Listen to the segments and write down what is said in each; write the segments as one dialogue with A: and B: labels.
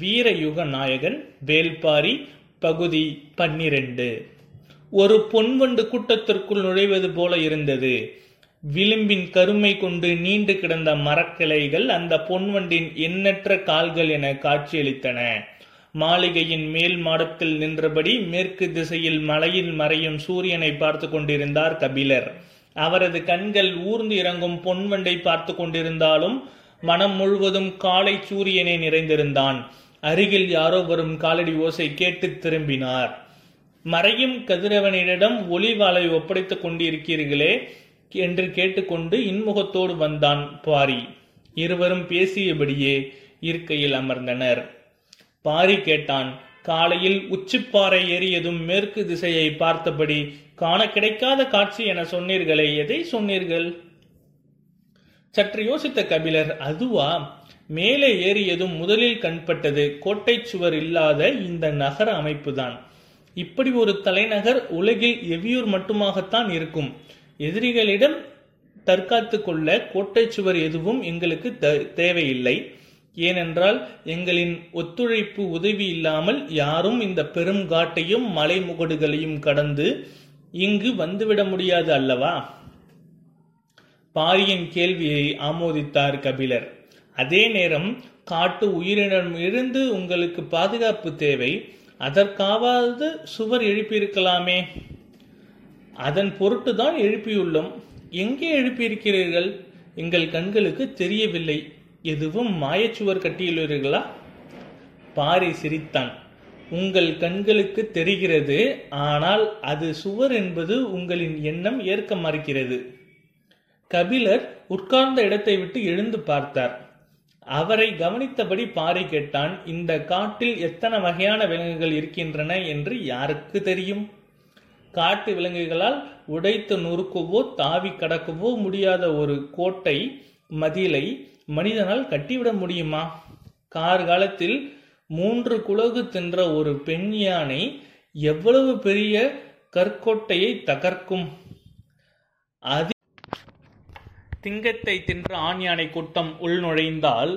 A: வீரயுக நாயகன் வேல்பாரி பகுதி பன்னிரண்டு. ஒரு பொன்வண்டு கூட்டத்திற்குள் நுழைவது போல இருந்தது. விளிம்பின் கருமை கொண்டு நீண்டு கிடந்த மரக்கிளைகள் அந்த பொன்வண்டின் எண்ணற்ற கால்கள் என காட்சியளித்தன. மாளிகையின் மேல் மாடத்தில் நின்றபடி மேற்கு திசையில் மலையில் மறையும் சூரியனை பார்த்து கொண்டிருந்தார் கபிலர். அவரது கண்கள் ஊர்ந்து இறங்கும் பொன்வண்டை பார்த்து கொண்டிருந்தாலும் மனம் முழுவதும் காலை சூரியனை நிறைந்திருந்தான். அருகில் யாரோ வரும் காலடி ஓசை கேட்டு திரும்பினார். மறையும் கதிரவனிடம் ஒளிவாளை ஒப்படைத்துக் கொண்டிருக்கிறீர்களே என்று கேட்டுக்கொண்டு இன்முகத்தோடு வந்தான் பாரி. இருவரும் பேசியபடியே இருக்கையில் அமர்ந்தனர். பாரி கேட்டான் காலையில் உச்சிப்பாறை ஏறியதும் மேற்கு திசையை பார்த்தபடி காண கிடைக்காத காட்சி என சொன்னீர்களே எதை சொன்னீர்கள்? சற்று யோசித்த கபிலர் அதுவா? மேலே ஏறியதும் முதலில் கண்பட்டது. கோட்டை சுவர் இல்லாத இந்த நகர அமைப்புதான். இப்படி ஒரு தலைநகர் உலகில் எவ்வியூர் மட்டுமாகத்தான் இருக்கும். எதிரிகளிடம் தற்காத்து கொள்ள கோட்டை சுவர் எதுவும் எங்களுக்கு தேவையில்லை. ஏனென்றால் எங்களின் ஒத்துழைப்பு உதவி இல்லாமல் யாரும் இந்த பெருங்காட்டையும் மலைமுகடுகளையும் கடந்து இங்கு வந்துவிட முடியாது அல்லவா? பாரியின் கேள்வியை ஆமோதித்தார் கபிலர். அதே நேரம் காட்டு உயிரினம் இருந்து உங்களுக்கு பாதுகாப்பு தேவை. அதற்காவது சுவர் எழுப்பியிருக்கலாமே. அதன் பொருட்டு தான் எழுப்பியுள்ளோம். எங்கே எழுப்பியிருக்கிறீர்கள்? எங்கள் கண்களுக்கு தெரியவில்லை. எதுவும் மாயச்சுவர் கட்டியுள்ளீர்களா? பாரி சிரித்தான். உங்கள் கண்களுக்கு தெரிகிறது. ஆனால் அது சுவர் என்பது உங்களின் எண்ணம் ஏற்க மறுக்கிறது. கபிலர் உட்கார்ந்த இடத்தை விட்டு எழுந்து பார்த்தார். அவரை கவனித்தபடி பாரி கேட்டான் இந்த காட்டில் எத்தனை வகையான விலங்குகள் இருக்கின்றன என்று யாருக்கு தெரியும்? காட்டு விலங்குகளால் உடைத்து நொறுக்கவோ தாவி கடக்கவோ முடியாத ஒரு கோட்டை மதிலை மனிதனால் கட்டிவிட முடியுமா? கார்காலத்தில் மூன்று குலகு தின்ற ஒரு பெண் யானை எவ்வளவு பெரிய கற்கோட்டையை தகர்க்கும்? அது திங்கத்தை தின்ற ஆண் யானை கூட்டம் உள்நுழைந்தால்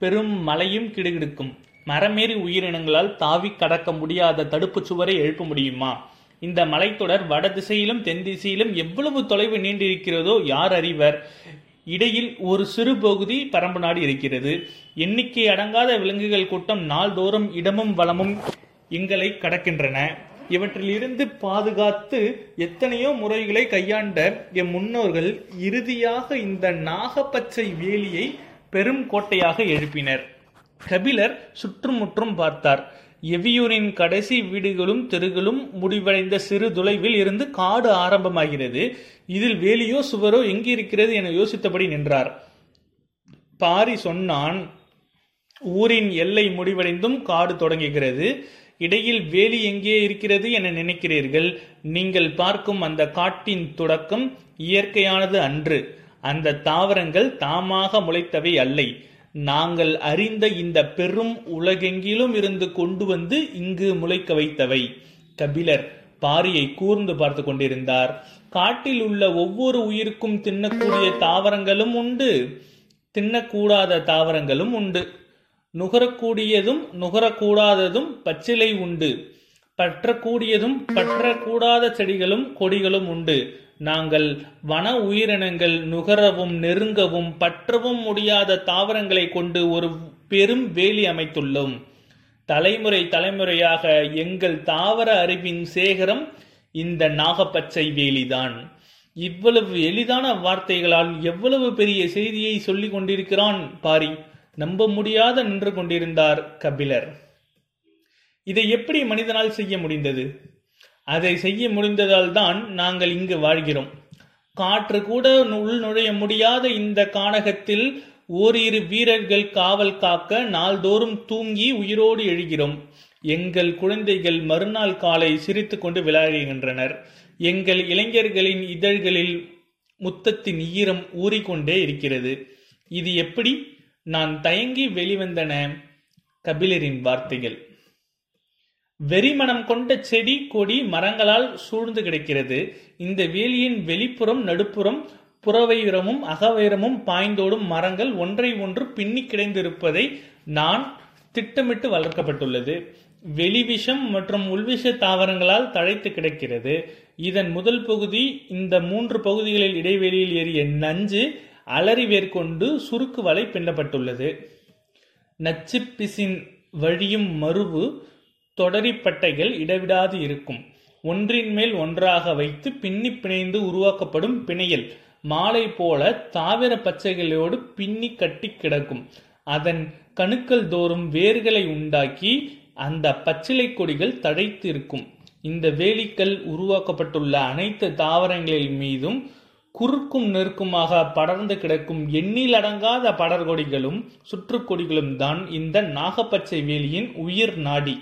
A: பெரும் மலையும் கிடுகிடுக்கும். மரமேறி உயிரினங்களால் தாவி கடக்க முடியாத தடுப்பு சுவரை எழுப்ப முடியுமா? இந்த மலைத்தொடர் வட திசையிலும் தென் திசையிலும் எவ்வளவு தொலைவு நீண்டிருக்கிறதோ யார் அறிவர்? இடையில் ஒரு சிறு பகுதி பரம்பு நாடு இருக்கிறது. எண்ணிக்கை அடங்காத விலங்குகள் கூட்டம் நாள்தோறும் இடமும் வளமும் எங்களை கடக்கின்றன. இவற்றில் இருந்து பாதுகாத்து எத்தனையோ முறைகளை கையாண்ட எம் முன்னோர்கள் இறுதியாக இந்த நாகப்பச்சை வேலியை பெரும் கோட்டையாக எழுப்பினர். கபிலர் சுற்றுமுற்றும் பார்த்தார். எவியூரின் கடைசி வீடுகளும் தெருகளும் முடிவடைந்த சிறு தொலைவில் இருந்து காடு ஆரம்பமாகிறது. இதில் வேலியோ சுவரோ எங்கே இருக்கிறது என யோசித்தபடி நின்றார். பாரி சொன்னான் ஊரின் எல்லை முடிவடைந்தும் காடு தொடங்குகிறது. இடையில் வேலி எங்கே இருக்கிறது என நினைக்கிறீர்கள்? நீங்கள் பார்க்கும் அந்த காட்டின் தொடக்கம் இயற்கையானது அன்று. அந்த தாவரங்கள் தாமாக முளைத்தவை அல்லை. நாங்கள் அறிந்த இந்த பெரும் உலகெங்கிலும் இருந்து கொண்டு வந்து இங்கு முளைக்க வைத்தவை. கபிலர் பாரியை கூர்ந்து பார்த்து கொண்டிருந்தார். காட்டில் உள்ள ஒவ்வொரு உயிருக்கும் தின்னக்கூடிய தாவரங்களும் உண்டு. தின்னக்கூடாத தாவரங்களும் உண்டு. நுகரக்கூடியதும் நுகரக்கூடாததும் பச்சிலை உண்டு. பற்றக்கூடியதும் பற்றக்கூடாத செடிகளும் கொடிகளும் உண்டு. நாங்கள் வன உயிரினங்கள் நுகரவும் நெருங்கவும் பற்றவும் முடியாத தாவரங்களை கொண்டு ஒரு பெரும் வேலி அமைத்துள்ளோம். தலைமுறை தலைமுறையாக எங்கள் தாவர அறிவின் சேகரம் இந்த நாகப்பச்சை வேலிதான். இவ்வளவு எளிதான வார்த்தைகளால் எவ்வளவு பெரிய செய்தியை சொல்லிக் கொண்டிருக்கிறான் பாரி. நம்ப முடியாத நின்று கொண்டிருந்தார் கபிலர். இதை எப்படி மனிதனால் செய்ய முடிந்தது? அதை செய்ய முடிந்ததால் தான் நாங்கள் இங்கு வாழ்கிறோம். காற்று கூட உள் நுழைய முடியாத இந்த கானகத்தில் ஓரிரு வீரர்கள் காவல் காக்க நாள்தோறும் தூங்கி உயிரோடு எழுகிறோம். எங்கள் குழந்தைகள் மறுநாள் காலை சிரித்து கொண்டு விளையாடுகின்றனர். எங்கள் இளைஞர்களின் இதழ்களில் முத்தத்தின் ஈரம் ஊறிக்கொண்டே இருக்கிறது. இது எப்படி? நான் தயங்கி வெளிவந்தன கபிலரின் வார்த்தைகள். வெறிமணம் கொண்ட செடி கொடி மரங்களால் சூழ்ந்து கிடக்கிறது. இந்த வேலியின் வெளிப்புறம் நடுப்புறம் புறவைரமும் அகவைரமும் பாய்ந்தோடும் மரங்கள் ஒன்றை ஒன்று பின்னி கிடைந்திருப்பதை நான் திட்டமிட்டு வளர்க்கப்பட்டுள்ளது. வெளிவிஷம் மற்றும் உள்விஷ தாவரங்களால் தழைத்து கிடக்கிறது. இதன் முதல் பகுதி இந்த மூன்று பகுதிகளில் இடைவெளியில் ஏறிய நஞ்சு அலறி வேர்கொண்டு சுருக்கு வலை பின்னப்பட்டுள்ளது. நச்சுப்பிசின் வழியும் மருவு தொடரிப்பட்டைகள் இடவிடாது இருக்கும். ஒன்றின் மேல் ஒன்றாக வைத்து பின்னி பிணைந்து உருவாக்கப்படும் பிணையல் மாலை போல தாவர பச்சைகளோடு பின்னி கட்டி கிடக்கும். அதன் கணுக்கள் தோறும் வேர்களை உண்டாக்கி அந்த பச்சிலை கொடிகள் தழைத்து இருக்கும். இந்த வேலிகள் உருவாக்கப்பட்டுள்ள அனைத்து தாவரங்களின் மீதும் குறுக்கும் நெருக்குமாக படர்ந்து கிடக்கும் எண்ணிலடங்காத படர்கொடிகளும் சுற்றுக்கொடிகளும் தான் இந்த நாகப்பச்சை வேலியின் உயிர் நாடி.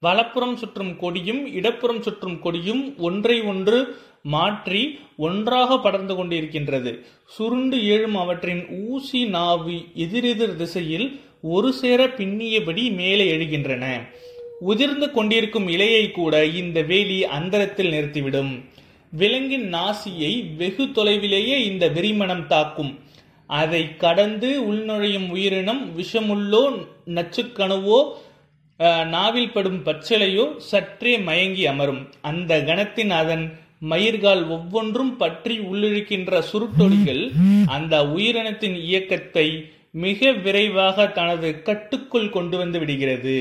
A: வலப்புறம் சுற்றும் கொடியும் இடப்புறம் சுற்றும் கொடியும் ஒன்றை ஒன்று மாற்றி ஒன்றாக படர்ந்து கொண்டிருக்கின்றது. சுருண்டு எழும் அவற்றின் ஊசி நாவு எதிரெதிர் திசையில் ஒரு சேர பின்னியபடி மேலே எழுகின்றன. உதிர்ந்து கொண்டிருக்கும் இலையை கூட இந்த வேலி அந்தரத்தில் நிறுத்திவிடும். விலங்கின் நாசியை வெகு தொலைவிலேயே இந்த வெறிமணம் தாக்கும். அதை கடந்து உள்நுழையும் உயிரினம் விஷமுள்ளோ நச்சுக்கணுவோ நாவில் படும் பச்சிலையோ சற்றே மயங்கி அமரும். அந்த கணத்தின் அதன் மயிர்கால் ஒவ்வொன்றும் பற்றி உள்ளிழுக்கின்ற சுருட்டொடிகள் அந்த உயிரினத்தின் இயக்கத்தை மிக விரைவாக தனது கட்டுக்குள் கொண்டு வந்து விடுகிறது.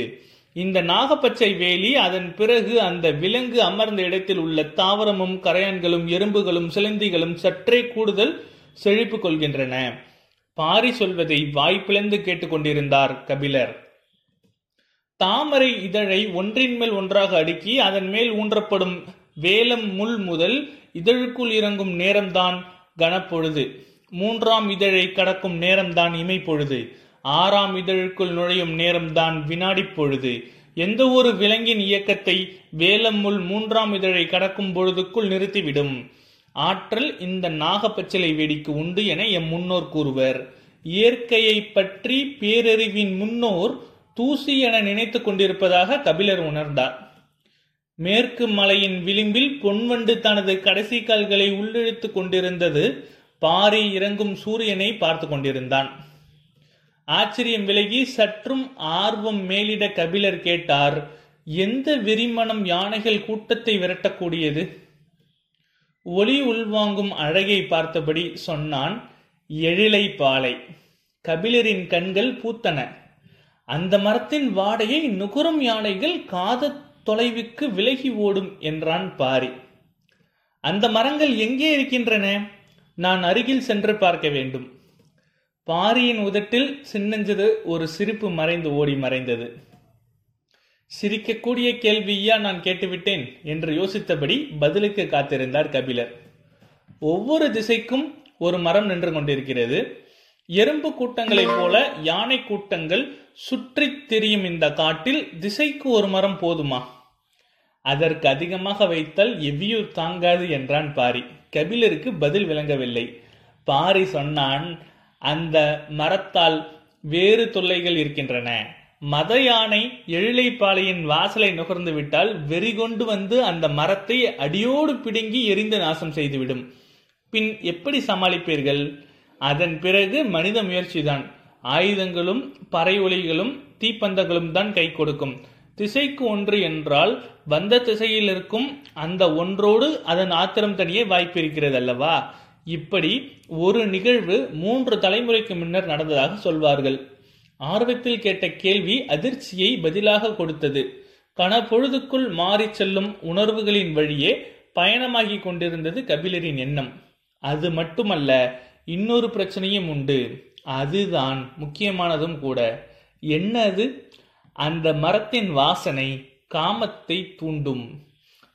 A: இந்த நாகப்பச்சை வேலி அதன் பிறகு அந்த விலங்கு அமர்ந்த இடத்தில் உள்ள தாவரமும் கரையான்களும் எறும்புகளும் சிலந்திகளும் சற்றே கூடுதல் செழிப்பு கொள்கின்றன. பாரி சொல்வதை வாய்ப்பிழந்து கேட்டுக்கொண்டிருந்தார் கபிலர். தாமரை இதழை ஒன்றின் மேல் ஒன்றாக அடுக்கி அதன் மேல் ஊன்றப்படும் வேலம் முள் முதல் இதழுக்குள் இறங்கும் நேரம்தான் கனப்பொழுது. மூன்றாம் இதழை கடக்கும் நேரம்தான் இமை பொழுது ஆறாம் இதழுக்குள் நுழையும் நேரம்தான் வினாடி பொழுது. எந்த ஒரு விலங்கின் இயக்கத்தை வேலம் முள் மூன்றாம் இதழை கடக்கும் பொழுதுக்குள் நிறுத்திவிடும். ஆற்றல் இந்த நாகப்பச்சிலை வேடிக்கு உண்டு என எம் முன்னோர் கூறுவர். இயற்கையை பற்றி பேரறிவின் முன்னோர் தூசி என நினைத்து கொண்டிருப்பதாக கபிலர் உணர்ந்தார். மேற்கு மலையின் விளிம்பில் பொன்வண்டு தனது கடைசி கால்களை உள்ளிழுத்து கொண்டிருந்தது. பாரி இறங்கும் சூரியனை பார்த்து கொண்டிருந்தான். ஆச்சரியம் விலகி சற்றும் ஆர்வம் மேலிட கபிலர் கேட்டார் எந்த வெறிமணம் யானைகள் கூட்டத்தை விரட்டக்கூடியது? ஒளி உள்வாங்கும் அழகை பார்த்தபடி சொன்னான் எழிலை பாலை. கபிலரின் கண்கள் பூத்தன. அந்த மரத்தின் வாடையை நுகரும் யானைகள் காத தொலைவுக்கு விலகி ஓடும் என்றான் பாரி. அந்த மரங்கள் எங்கே இருக்கின்றன? நான் அருகில் சென்று பார்க்க வேண்டும். பாரியின் உதட்டில் சின்னஞ்சது ஒரு சிரிப்பு மறைந்து ஓடி மறைந்தது. சிரிக்கக்கூடிய கேள்வியா நான் கேட்டுவிட்டேன் என்று யோசித்தபடி பதிலுக்கு காத்திருந்தார் கபிலர். ஒவ்வொரு திசைக்கும் ஒரு மரம் நின்று கொண்டிருக்கிறது. எறும்பு கூட்டங்களைப் போல யானை கூட்டங்கள் சுற்றி திரியும் இந்த காட்டில் திசைக்கு ஒரு மரம் போதுமா? அதற்கு அதிகமாக வைத்தால் எவ்வியூர் தாங்காது என்றான் பாரி. கபிலருக்கு பதில் விளங்கவில்லை. பாரி சொன்னான் அந்த மரத்தால் வேறு தொல்லைகள் இருக்கின்றன. மத யானை எழிலைப்பாளையின் வாசலை நுகர்ந்து விட்டால் வெறிகொண்டு வந்து அந்த மரத்தை அடியோடு பிடுங்கி எரிந்து நாசம் செய்துவிடும். பின் எப்படி சமாளிப்பீர்கள்? அதன் பிறகு மனித முயற்சிதான். ஆயுதங்களும் பறை ஒலிகளும் தீப்பந்தங்களும் தான் கை கொடுக்கும். திசைக்கு ஒன்று என்றால் வந்த திசையில் இருக்கும் அந்த ஒன்றோடு அதன் ஆத்திரம் தனியே வாய்ப்பு இருக்கிறது அல்லவா இப்படி ஒரு நிகழ்வு மூன்று தலைமுறைக்கு முன்னர் நடந்ததாக சொல்வார்கள். ஆர்வத்தில் கேட்ட கேள்வி அதிர்ச்சியை பதிலாக கொடுத்தது. கனப்பொழுதுக்குள் மாறிச் செல்லும் உணர்வுகளின் வழியே பயணமாகி கொண்டிருந்தது கபிலரின் எண்ணம். அது மட்டுமல்ல இன்னொரு பிரச்சனையும் உண்டு. அதுதான் முக்கியமானதும் கூட. என்ன அது அந்த மரத்தின் வாசனை காமத்தை தூண்டும்.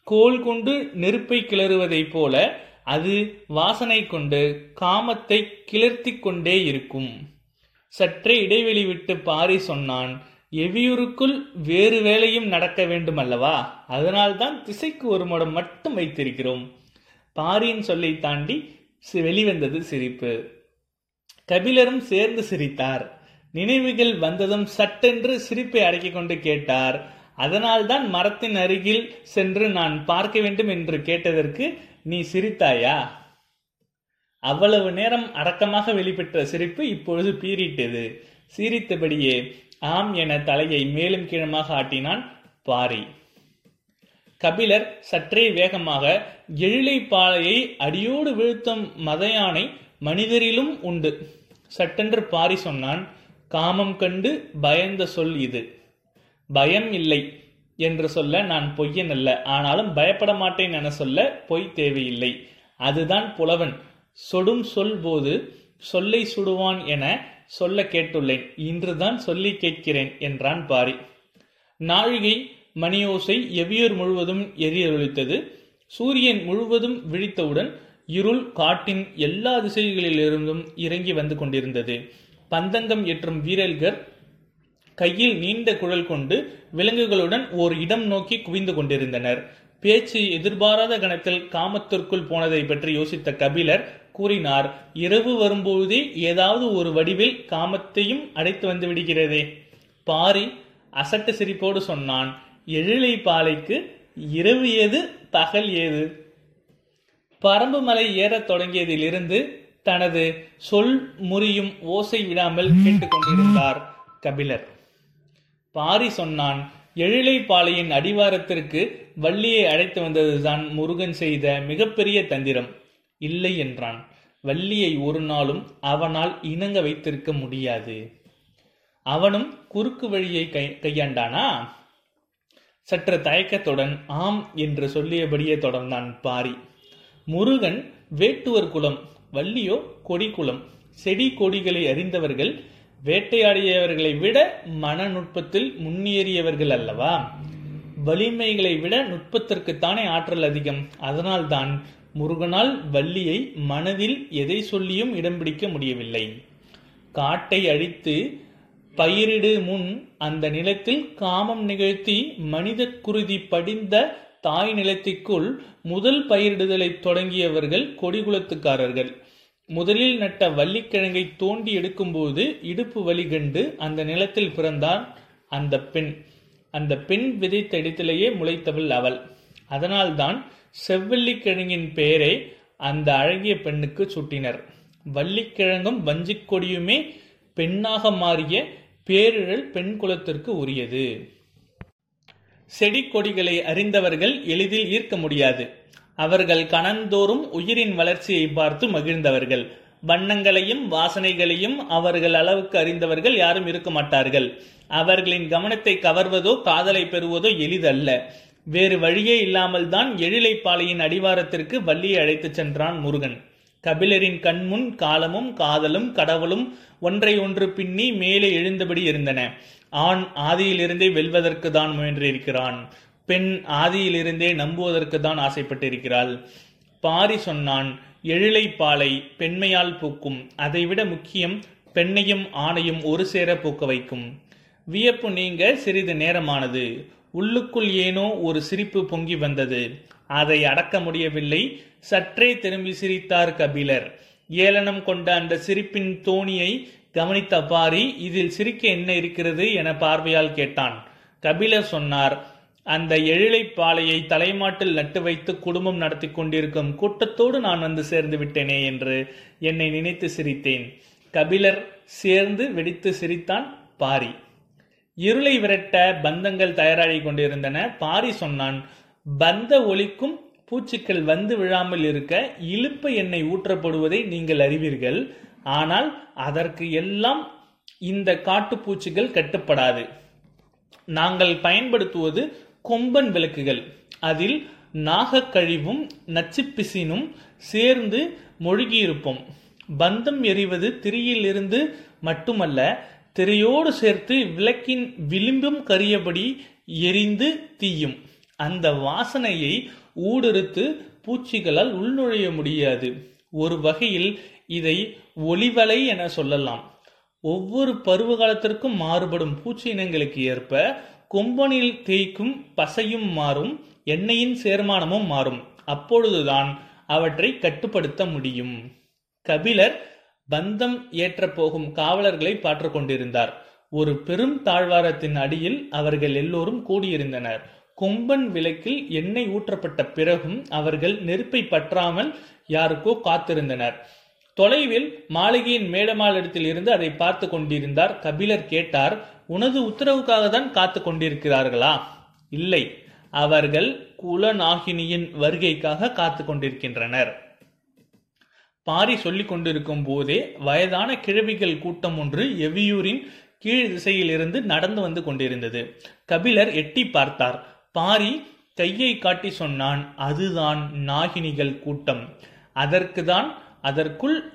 A: கோல் கொண்டு நெருப்பை கிளறுவதைப் போல அது வாசனை கொண்டு காமத்தை கிளர்த்தி கொண்டே இருக்கும். சற்றே இடைவெளி விட்டு பாரி சொன்னான் எவியூருக்குள் வேறு வேலையும் நடக்க வேண்டும் அல்லவா அதனால்தான் திசைக்கு ஒரு முடம் மட்டும் வைத்திருக்கிறோம். பாரியின் சொல்லை தாண்டி வெளிவந்தது சிரிப்பு. கபிலரும் சேர்ந்து சிரித்தார். நினைவுகள் வந்ததும் சட்டென்று சிரிப்பை அடக்கிக் கொண்டு கேட்டார். அதனால்தான் மரத்தின் அருகில் சென்று நான் பார்க்க வேண்டும் என்று கேட்டதற்கு நீ சிரித்தாயா? அவ்வளவு நேரம் அடக்கமாக வெளிப்பெற்ற சிரிப்பு இப்பொழுது பீறிட்டது. சிரித்தபடியே ஆம் என தலையை மேலும் கீழமாக ஆட்டினான் பாரி. கபிலர் சற்றே வேகமாக எழிலை பாலையை அடியோடு வீழ்த்தும் மதையானை மனிதரிலும் உண்டு சட்டென்று பாரி சொன்னான். காமம் கண்டு பயந்த சொல் இது. பயம் இல்லை. என்று சொல்ல நான் பொய்யன் அல்ல. ஆனாலும் பயப்பட மாட்டேன் என சொல்ல பொய் தேவையில்லை. அதுதான் புலவன். சொடும் சொல் போது சொல்லை சுடுவான் என சொல்ல கேட்டுள்ளேன். இன்றுதான் சொல்லி கேட்கிறேன் என்றான் பாரி. நாழிகை மணியோசை எவ்வியூர் முழுவதும் எரியொழித்தது சூரியன் முழுவதும் விழித்தவுடன் இருள் காட்டின் எல்லா திசைகளிலிருந்தும் இறங்கி வந்து கொண்டிருந்தது. பந்தங்கம் ஏற்றும் வீரர்கள் கையில் நீண்ட குழல் கொண்டு விலங்குகளுடன் ஓர் இடம் நோக்கி குவிந்து கொண்டிருந்தனர். பேச்சு எதிர்பாராத கணத்தில் காமத்திற்குள் போனதை பற்றி யோசித்த கபிலர் கூறினார் இரவு வரும்பொழுதே ஏதாவது ஒரு வடிவில் காமத்தையும் அடைத்து வந்து விடுகிறதே. பாரி அசட்டு சிரிப்போடு சொன்னான் எழிலை பாலைக்கு இரவு ஏது பகல் ஏது? பரம்பு மலை ஏறத் தொடங்கியதிலிருந்து தனது சொல் முறியும் ஓசை விடாமல் கேட்டுக்கொண்டிருந்தார் கபிலர். பாரி சொன்னான் எழிலைப்பாளையின் அடிவாரத்திற்கு வள்ளியை அழைத்து வந்ததுதான் முருகன் செய்த மிகப்பெரிய தந்திரம். இல்லை என்றான். வள்ளியை ஒரு நாளும் அவனால் இணங்க வைத்திருக்க முடியாது. அவனும் குறுக்கு வழியை கை கையாண்டானா? சற்று தயக்கத்துடன் ஆம் என்று சொல்லியபடியே தொடர்ந்தான் பாரி. முருகன் வேட்டுவர் குலம் வள்ளியோ கொடி குலம் செடி கொடிகளை அறிந்தவர்கள் வேட்டையாடியவர்களை விட மனநுட்பத்தில் முன்னேறியவர்கள் அல்லவா? வலிமைகளை விட நுட்பத்திற்குத்தானே ஆற்றல் அதிகம். அதனால்தான் முருகனால் வள்ளியை மனதில் எதை சொல்லியும் இடம் பிடிக்க முடியவில்லை. காட்டை அழித்து பயிரிடு முன் அந்த நிலத்தில் காமம் நிகழ்த்தி மனித குருதி படிந்த தாய் நிலத்திற்குள் முதல் பயிரிடுதலை தொடங்கியவர்கள் கொடிகுலத்துக்காரர்கள். முதலில் நட்ட வள்ளிக்கிழங்கை தோண்டி எடுக்கும்போது இடுப்பு வலி கண்டு அந்த நிலத்தில் பிறந்தான் அந்த பெண். அந்த பெண் விதைத்த இடத்திலேயே முளைத்தவள் அவள். அதனால்தான் செவ்வள்ளிக்கிழங்கின் பெயரை அந்த அழகிய பெண்ணுக்கு சுட்டினர். வள்ளிக்கிழங்கும் வஞ்சிக் கொடியுமே பெண்ணாக மாறிய பேரிழல் பெண் குலத்திற்கு உரியது. செடி கொடிகளை அறிந்தவர்கள் எளிதில் ஈர்க்க முடியாது. அவர்கள் கணந்தோறும் உயிரின் வளர்ச்சியை பார்த்து மகிழ்ந்தவர்கள். வண்ணங்களையும் வாசனைகளையும் அவர்கள் அளவுக்கு அறிந்தவர்கள் யாரும் இருக்க மாட்டார்கள். அவர்களின் கவனத்தை கவர்வதோ காதலை பெறுவதோ எளிதல்ல. வேறு வழியே இல்லாமல் தான் எழிலைப்பாளையின் அடிவாரத்திற்கு வள்ளியை அழைத்துச் சென்றான் முருகன். கபிலரின் கண்முன் காலமும் காதலும் கடவுளும் ஒன்றை ஒன்று பின்னி மேலே எழுந்தபடி இருந்தன. ஆண் ஆதியிலிருந்தே வெல்வதற்கு தான் முயன்றிருக்கிறான். பெண் ஆதியிலிருந்தே நம்புவதற்கு தான் ஆசைப்பட்டிருக்கிறாள். பாரி சொன்னான் எழிலை பாலை பெண்மையால் பூக்கும். அதைவிட முக்கியம் பெண்ணையும் ஆணையும் ஒரு சேர பூக்க வைக்கும். வியப்பு நீங்க சிறிது நேரமானது. உள்ளுக்குள் ஏனோ ஒரு சிரிப்பு பொங்கி வந்தது. அதை அடக்க முடியவில்லை. சற்றே திரும்பி சிரித்தார் கபிலர். ஏளனம் கொண்ட அந்த சிரிப்பின் தோணியை கவனித்த பாரி இதில் சிரிக்க என்ன இருக்கிறது? என பார்வையால் கேட்டான். கபிலர் சொன்னார் அந்த எழிலை பாலையை தலைமாட்டில் நட்டு வைத்து குடும்பம் நடத்தி கொண்டிருக்கும் கூட்டத்தோடு நான் வந்து சேர்ந்து விட்டேனே என்று என்னை நினைத்து சிரித்தேன். கபிலர் சேர்ந்து வெடித்து சிரித்தான் பாரி. இருளை விரட்ட பந்தங்கள் தயாராகி கொண்டிருந்தன. பாரி சொன்னான் பந்த ஒளிக்கும் பூச்சிக்கள் வந்து விழாமல் இருக்க இழுப்ப எண்ணெய் ஊற்றப்படுவதை நீங்கள் அறிவீர்கள். ஆனால் அதற்கு எல்லாம் இந்த காட்டுப்பூச்சிகள் கட்டுப்படாது. நாங்கள் பயன்படுத்துவது கொம்பன் விளக்குகள். அதில் நாகக்கழிவும் நச்சுப்பிசினும் சேர்ந்து மொழ்கியிருப்போம். பந்தம் எறிவது திரியிலிருந்து மட்டுமல்ல திரையோடு சேர்த்து விளக்கின் விளிம்பும் கரியபடி எரிந்து தீயும். அந்த வாசனையை ஊடுருத்து பூச்சிகளால் உள்நுழைய முடியாது. ஒரு வகையில் இதை ஒளிவலை என சொல்லலாம். ஒவ்வொரு பருவ காலத்திற்கும் மாறுபடும் பூச்சி இனங்களுக்கு ஏற்ப கொம்பனில் தேய்க்கும் பசையும் மாறும் எண்ணெயின் சேர்மானமும் மாறும். அப்பொழுதுதான் அவற்றை கட்டுப்படுத்த முடியும். கபிலர் பந்தம் ஏற்ற போகும் காவலர்களை பாற்று கொண்டிருந்தார். ஒரு பெரும் தாழ்வாரத்தின் அடியில் அவர்கள் எல்லோரும் கூடியிருந்தனர். கொம்பன் விளக்கில் எண்ணெய் ஊற்றப்பட்ட பிறகும் அவர்கள் நெருப்பை பற்றாமல் யாருக்கோ காத்திருந்தனர். தொலைவில் மாளிகையின் மேடமாளிடத்தில் இருந்து அதை பார்த்து கொண்டிருந்தார் கபிலர் கேட்டார் உனது உத்தரவுக்காக தான் காத்து கொண்டிருக்கிறார்களா? இல்லை. அவர்கள் குலநாகினியின் வருகைக்காக காத்து கொண்டிருக்கின்றனர். பாரி சொல்லிக் கொண்டிருக்கும் போதே வயதான கிழவிகள் கூட்டம் ஒன்று எவியூரின் கீழ் திசையில் இருந்து நடந்து வந்து கொண்டிருந்தது. கபிலர் எட்டி பார்த்தார். பாரி கையை காட்டி சொன்னான் அதுதான் நாகினிகள் கூட்டம். அதற்குதான் அதற்குள்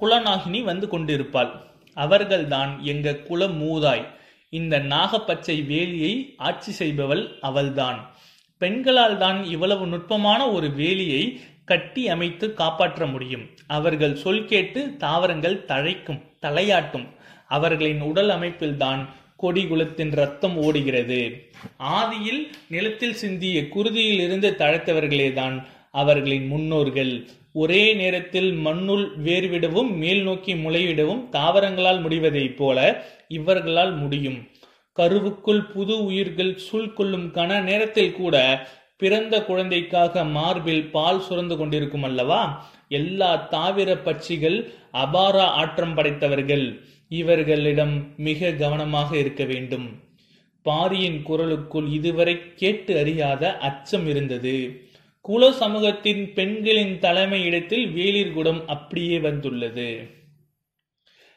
A: குலநாகினி வந்து கொண்டிருப்பாள். அவர்கள்தான் எங்க குல மூதாய் இந்த நாகப்பச்சை வேலியை ஆட்சி செய்பவள் அவள்தான். பெண்களால் தான் இவ்வளவு நுட்பமான ஒரு வேலியை கட்டி அமைத்து காப்பாற்ற முடியும். அவர்கள் சொல் கேட்டு தாவரங்கள் தழைக்கும் தலையாட்டும். அவர்களின் உடல் அமைப்பில்தான் கொடி குலத்தின் ரத்தம் ஓடுகிறது. ஆதியில் நிலத்தில் சிந்திய குருதியில் இருந்து தழைத்தவர்களேதான் அவர்களின் முன்னோர்கள். ஒரே நேரத்தில் மண்ணுள் வேர்விடவும் மேல் நோக்கி முளைவிடவும் தாவரங்களால் முடிவதைப் போல இவர்களால் முடியும். கருவுக்குள் புது உயிர்கள் சூழ்கொள்ளும் கன நேரத்தில் கூட பிறந்த குழந்தைக்காக மார்பில் பால் சுரந்து கொண்டிருக்கும் அல்லவா? எல்லா தாவிர பட்சிகள் அபார ஆற்றம் படைத்தவர்கள். இவர்களிடம் மிக கவனமாக இருக்க வேண்டும். பாரியின் குரலுக்குள் இதுவரை கேட்டு அறியாத அச்சம் இருந்தது. குல சமூகத்தின் பெண்களின் தலைமை இடத்தில் வேலிர்குடம் அப்படியே வந்துள்ளது.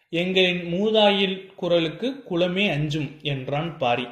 A: எங்களின் மூதாயில் குரலுக்கு குலமே அஞ்சும் என்றான் பாரி.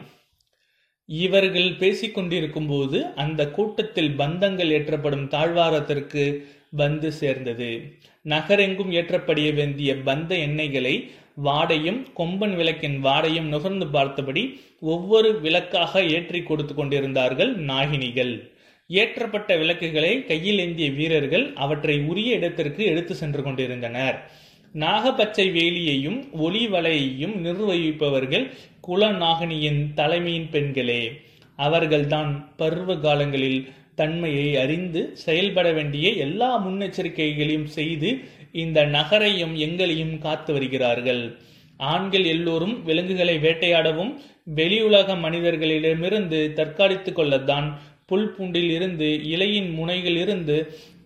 A: இவர்கள் பேசிக்கொண்டிருக்கும் போது அந்த கூட்டத்தில் பந்தங்கள் ஏற்றப்படும் தாழ்வாரத்திற்கு வந்து சேர்ந்தது. நகரெங்கும் ஏற்றப்படிய வேண்டிய பந்த எண்ணெய்களை வாடையும் கொம்பன் விளக்கின் வாடையும் நுகர்ந்து பார்த்தபடி ஒவ்வொரு விளக்காக ஏற்றி கொடுத்து கொண்டிருந்தார்கள் நாகினிகள். ஏற்றப்பட்ட விளக்குகளை கையில் ஏந்திய வீரர்கள் அவற்றை உரிய இடத்திற்கு எடுத்து சென்று கொண்டிருந்தனர். நாகப்பச்சை வேலியையும் ஒளி வலையையும் நிர்வகிப்பவர்கள் குலநாகனியின் தலைமையின் பெண்களே அவர்கள்தான் பருவ காலங்களில் தன்மையை அறிந்து செயல்பட வேண்டிய எல்லா முன்னெச்சரிக்கைகளையும் செய்து இந்த நகரையும் எங்களையும் காத்து வருகிறார்கள். ஆண்கள் எல்லோரும் விலங்குகளை வேட்டையாடவும் வெளியுலக மனிதர்களிடமிருந்து தற்காலித்துக் கொள்ளத்தான் புல்பூண்டில் இருந்து இலையின் முனைகளிலிருந்து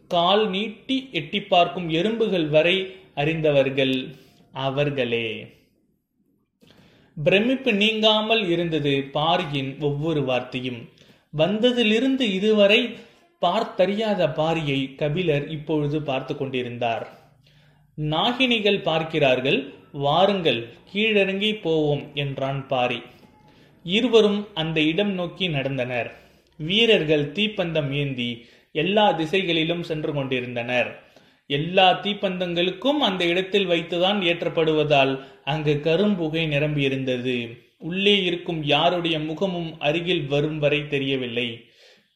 A: கால் நீட்டி எட்டி பார்க்கும் எறும்புகள் வரை அறிந்தவர்கள் அவர்களே. பிரமிப்பு நீங்காமல் இருந்தது பாரியின் ஒவ்வொரு வார்த்தையும். வந்ததிலிருந்து இதுவரை பார்த்தறியாத பாரியை கபிலர் இப்பொழுது பார்த்து கொண்டிருந்தார். நாகினிகள் பார்க்கிறார்கள் வாருங்கள் கீழிறங்கி போவோம் என்றான் பாரி. இருவரும் அந்த இடம் நோக்கி நடந்தனர். வீரர்கள் தீப்பந்தம் ஏந்தி எல்லா திசைகளிலும் சென்று கொண்டிருந்தனர். எல்லா தீப்பந்தங்களுக்கும் அந்த இடத்தில் வைத்துதான் ஏற்றப்படுவதால் அங்கு கரும்புகை நிரம்பியிருந்தது. உள்ளே இருக்கும் யாருடைய முகமும் அருகில் வரும் வரை தெரியவில்லை.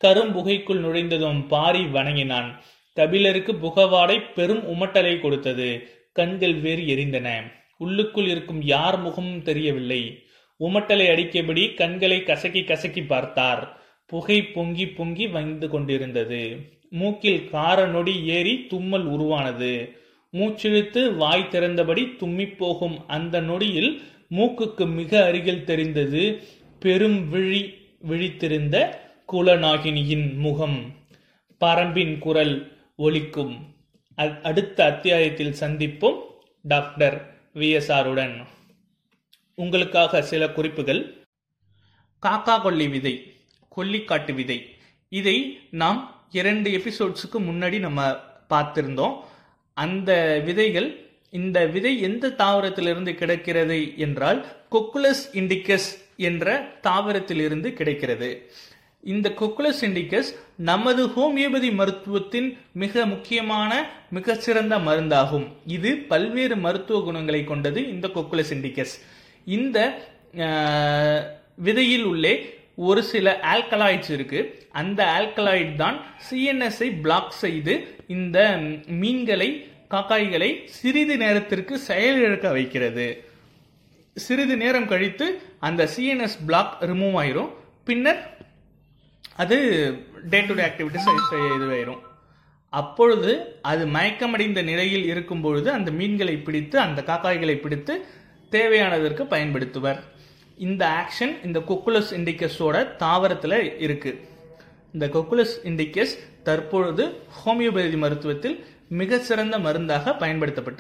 A: கரும்புகைக்குள் நுழைந்ததும் பாரி வணங்கினான். கபிலருக்கு புகவாடை பெரும் உமட்டலை கொடுத்தது. கண்கள் வேறு எரிந்தன. உள்ளுக்குள் இருக்கும் யார் முகமும் தெரியவில்லை. உமட்டலை அடிக்கபடி கண்களை கசக்கி கசக்கி பார்த்தார். புகை பொங்கி பொங்கி வந்து கொண்டிருந்தது. மூக்கில் கார நொடி ஏறி தும்மல் உருவானது. மூச்சிழுத்து வாய் திறந்தபடி தும்மிப் போகும் அந்த நொடியில் மூக்குக்கு மிக அருகில் தெரிந்தது பெரும் விழி விழித்திருந்த குலநாகினியின் முகம். பரம்பின் குரல் ஒலிக்கும். அடுத்த அத்தியாயத்தில் சந்திப்போம். டாக்டர் விஎஸ்ஆருடன் உங்களுக்காக சில குறிப்புகள். காக்கா கொல்லி விதை. கொல்லிக்காட்டு விதை. இதை நாம் இரண்டு எபிசோட்ஸுக்கு முன்னாடி நம்ம பார்த்திருந்தோம். அந்த விதைகள் இந்த விதை எந்த தாவரத்திலிருந்து கிடைக்கிறது என்றால் கொக்குலஸ் இண்டிகஸ் என்ற தாவரத்திலிருந்து கிடைக்கிறது. இந்த கொக்குலஸ் இண்டிகஸ் நமது ஹோமியோபதி மருத்துவத்தின் மிக முக்கியமான மிகச்சிறந்த மருந்தாகும். இது பல்வேறு மருத்துவ குணங்களை கொண்டது இந்த கொக்குலஸ் இண்டிகஸ் இந்த விதையில் உள்ளே ஒரு சில ஆல்கலாய்ட்ஸ் இருக்கு. அந்த ஆல்கலாய்ட் தான் சிஎன்எஸ்ஐ பிளாக் செய்து இந்த மீன்களை காக்காய்களை சிறிது நேரத்திற்கு செயலிழக்க வைக்கிறது. சிறிது நேரம் கழித்து அந்த சிஎன்எஸ் பிளாக் ரிமூவ் ஆயிரும். பின்னர் அது டே டு டே ஆக்டிவிட்டிஸ் இதுவாயிரும் அப்பொழுது அது மயக்கமடைந்த நிலையில் இருக்கும் பொழுது அந்த மீன்களை பிடித்து அந்த காக்காய்களை பிடித்து தேவையானதற்கு பயன்படுத்துவர். இந்த ஆக்ஷன் இந்த கொக்குலஸ் இண்டிகஸோட தாவரத்தில் இருக்கு. இந்த கொக்குலஸ் இண்டிகஸ் தற்பொழுது ஹோமியோபதி மருத்துவத்தில் மிகச்சிறந்த சிறந்த மருந்தாக பயன்படுத்தப்பட்டு